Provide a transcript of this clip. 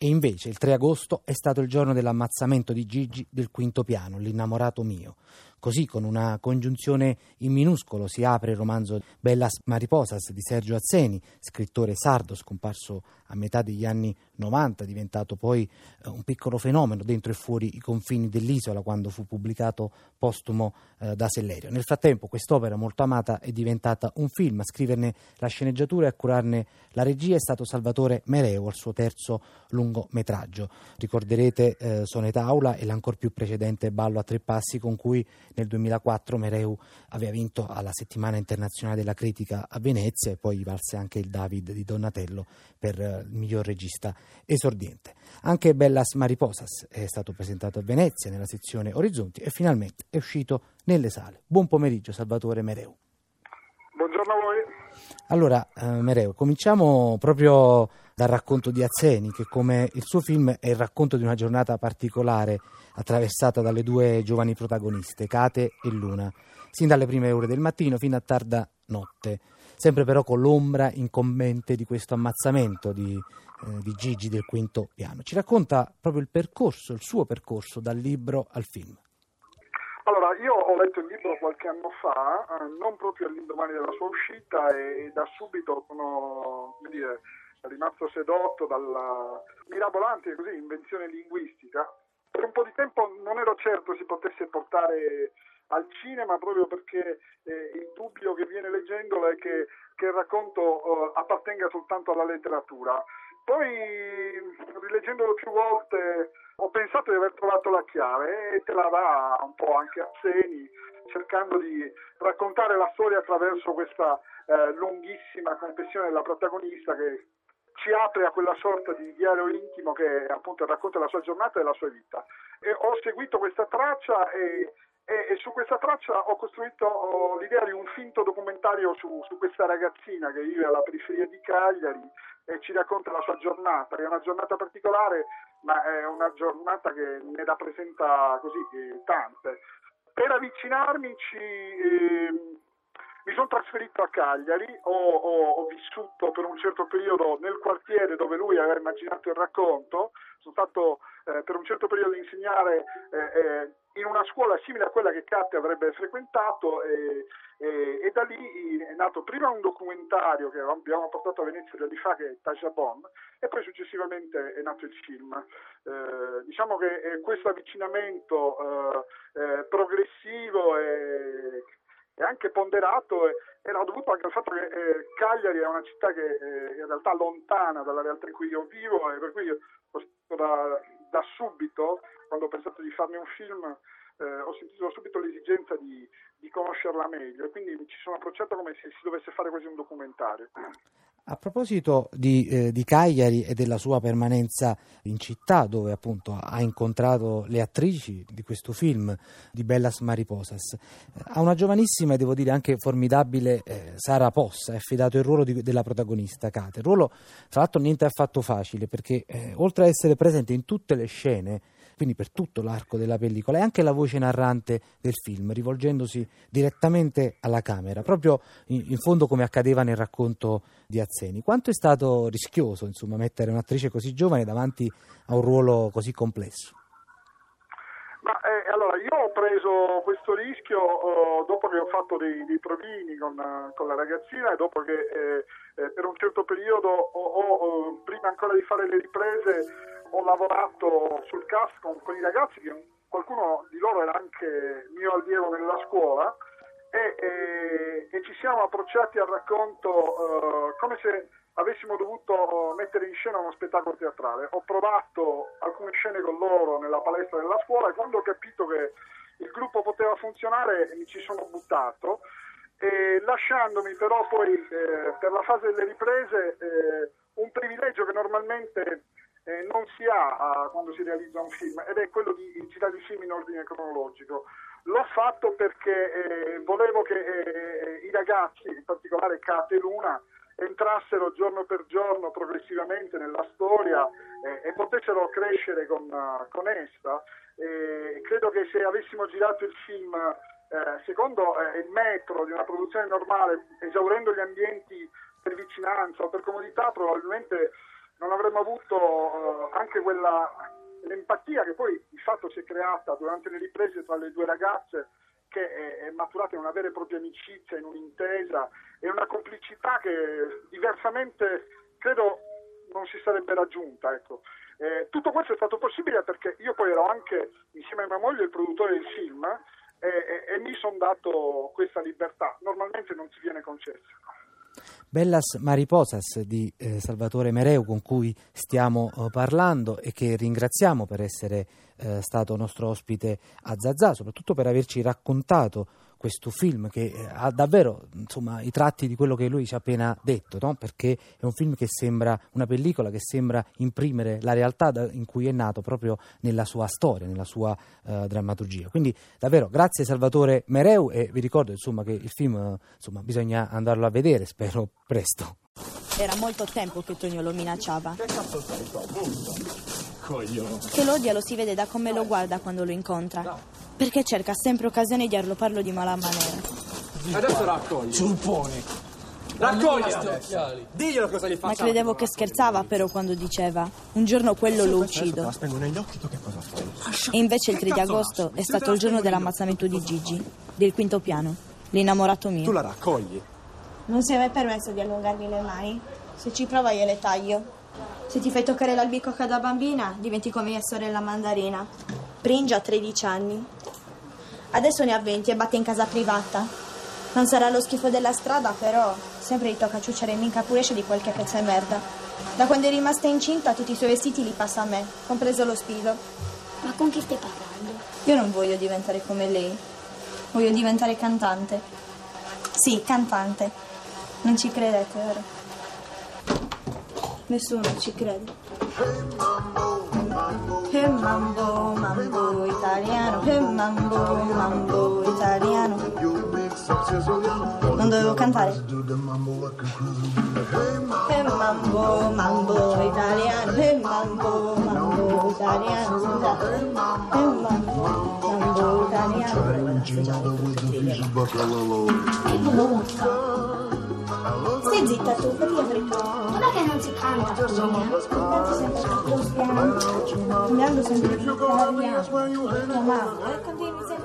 E invece il 3 agosto è stato il giorno dell'ammazzamento di Gigi del quinto piano, l'innamorato mio. Così, con una congiunzione in minuscolo, si apre il romanzo Bellas Mariposas di Sergio Azzeni, scrittore sardo scomparso a metà degli anni 90, diventato poi eh, un piccolo fenomeno dentro e fuori i confini dell'isola quando fu pubblicato postumo eh, da Sellerio. Nel frattempo quest'opera molto amata è diventata un film, a scriverne la sceneggiatura e a curarne la regia è stato Salvatore Mereo al suo terzo lungometraggio. Ricorderete eh, Soneta Aula e l'ancor più precedente Ballo a tre passi con cui nel 2004 Mereu aveva vinto alla settimana internazionale della critica a Venezia e poi valse anche il David di Donatello per eh, il miglior regista esordiente. Anche Bellas Mariposas è stato presentato a Venezia nella sezione Orizzonti e finalmente è uscito nelle sale. Buon pomeriggio Salvatore Mereu. Buongiorno a voi. Allora, eh, Mereu, cominciamo proprio dal racconto di Azzeni, che come il suo film è il racconto di una giornata particolare attraversata dalle due giovani protagoniste, Kate e Luna, sin dalle prime ore del mattino fino a tarda notte, sempre però con l'ombra incombente di questo ammazzamento di, eh, di Gigi del quinto piano. Ci racconta proprio il percorso, il suo percorso dal libro al film. Allora, io ho letto il libro qualche anno fa, eh, non proprio all'indomani della sua uscita e, e da subito sono, come dire, rimasto sedotto dalla mirabolante così, invenzione linguistica. Per un po' di tempo non ero certo si potesse portare al cinema proprio perché eh, il dubbio che viene leggendolo è che, che il racconto eh, appartenga soltanto alla letteratura. Poi, rileggendolo più volte, ho pensato di aver trovato la chiave e te la dà un po' anche a Seni, cercando di raccontare la storia attraverso questa eh, lunghissima confessione della protagonista che ci apre a quella sorta di diario intimo che appunto racconta la sua giornata e la sua vita. E ho seguito questa traccia e, e, e su questa traccia ho costruito l'idea di un finto documentario su, su, questa ragazzina che vive alla periferia di Cagliari e ci racconta la sua giornata, che è una giornata particolare, ma è una giornata che ne rappresenta così eh, tante. Per avvicinarmi ci, eh, mi sono trasferito a Cagliari, ho, ho, ho, vissuto per un certo periodo nel quartiere dove lui aveva immaginato il racconto, sono stato eh, per un certo periodo a insegnare eh, eh, in una scuola simile a quella che Catte avrebbe frequentato e, e, e, da lì è nato prima un documentario che abbiamo portato a Venezia due anni fa che è Taja Bon e poi successivamente è nato il film. Eh, diciamo che eh, questo avvicinamento eh, progressivo e e anche ponderato era dovuto anche al fatto che eh, Cagliari è una città che eh, in realtà lontana dalla realtà in cui io vivo e per cui io da, da subito, quando ho pensato di farmi un film, eh, ho sentito subito l'esigenza di, di conoscerla meglio e quindi ci sono approcciato come se si dovesse fare quasi un documentario. A proposito di, eh, di, Cagliari e della sua permanenza in città, dove appunto ha incontrato le attrici di questo film di Bellas Mariposas, eh, a una giovanissima e devo dire anche formidabile eh, Sara Possa è affidato il ruolo di, della protagonista Kate. Il ruolo, tra l'altro, niente affatto facile perché eh, oltre a essere presente in tutte le scene, quindi per tutto l'arco della pellicola, e anche la voce narrante del film, rivolgendosi direttamente alla camera, proprio in, in fondo come accadeva nel racconto di Azzeni. Quanto è stato rischioso insomma, mettere un'attrice così giovane davanti a un ruolo così complesso? Ma, eh, allora, io ho preso questo rischio oh, dopo che ho fatto dei, dei provini con, con, la ragazzina e dopo che eh, eh, per un certo periodo, ho, ho, prima ancora di fare le riprese, ho lavorato sul cast con, con i ragazzi, qualcuno di loro era anche mio allievo nella scuola, e, e, e ci siamo approcciati al racconto uh, come se avessimo dovuto mettere in scena uno spettacolo teatrale. Ho provato alcune scene con loro nella palestra della scuola e quando ho capito che il gruppo poteva funzionare mi ci sono buttato e lasciandomi però poi eh, per la fase delle riprese eh, un privilegio che normalmente eh, non si ha uh, quando si realizza un film ed è quello di girare i film in ordine cronologico. L'ho fatto perché eh, volevo che eh, i ragazzi, in particolare Kate e Luna, entrassero giorno per giorno progressivamente nella storia eh, e potessero crescere con, uh, con essa. credo che se avessimo girato il film eh, secondo eh, il metro di una produzione normale, esaurendo gli ambienti per vicinanza o per comodità, probabilmente avremmo avuto uh, anche quella l'empatia che poi di fatto si è creata durante le riprese tra le due ragazze che è, è maturata in una vera e propria amicizia, in un'intesa e una complicità che diversamente credo non si sarebbe raggiunta. Ecco. Eh, tutto questo è stato possibile perché io poi ero anche insieme a mia moglie il produttore del film e, e, e mi sono dato questa libertà. Normalmente non si viene concessa. Bellas Mariposas di eh, Salvatore Mereu con cui stiamo eh, parlando e che ringraziamo per essere eh, stato nostro ospite a Zazà, soprattutto per averci raccontato questo film che eh, ha davvero insomma, i tratti di quello che lui ci ha appena detto, no? perché è un film che sembra una pellicola che sembra imprimere la realtà in cui è nato proprio nella sua storia, nella sua uh, drammaturgia. Quindi davvero grazie Salvatore Mereu e vi ricordo insomma, che il film insomma, bisogna andarlo a vedere, spero presto. Era molto tempo che Tonio lo minacciava. Che cazzo fai qua? Coglione. Che lo odia lo si vede da come lo guarda quando lo incontra. Perché cerca sempre occasione di arloparlo di mala maniera. Adesso raccogli. Ciuppone. Raccogli! Diglielo cosa gli facciamo. Ma credevo che scherzava però quando diceva un giorno quello lo uccido. La spengo negli occhi, tu che cosa fai? E invece il 3 di agosto è stato il giorno dell'ammazzamento di Gigi, del quinto piano, l'innamorato mio. Tu la raccogli. Non si è mai permesso di allungarmi le mani? Se ci prova io le taglio. Se ti fai toccare l'albicocca da bambina, diventi come mia sorella mandarina. Pringia ha 13 anni. Adesso ne ha 20 e batte in casa privata. Non sarà lo schifo della strada, però sempre gli tocca ciucciare minca puresce di qualche pezzo di merda. Da quando è rimasta incinta, tutti i suoi vestiti li passa a me, compreso lo spigo. Ma con chi stai parlando? Io non voglio diventare come lei. Voglio diventare cantante. Sì, cantante. Non ci credete, vero? Nessuno ci crede. Che mambo, mambo italiano, che mambo, mambo italiano. Non dovevo cantare. Che mambo, mambo italiano, che mambo, mambo italiano, scusate. Che mambo, mambo italiano. Stai zitta tu, perché avrei tu? Nancy Connor does Nancy Connor. Nancy Connor.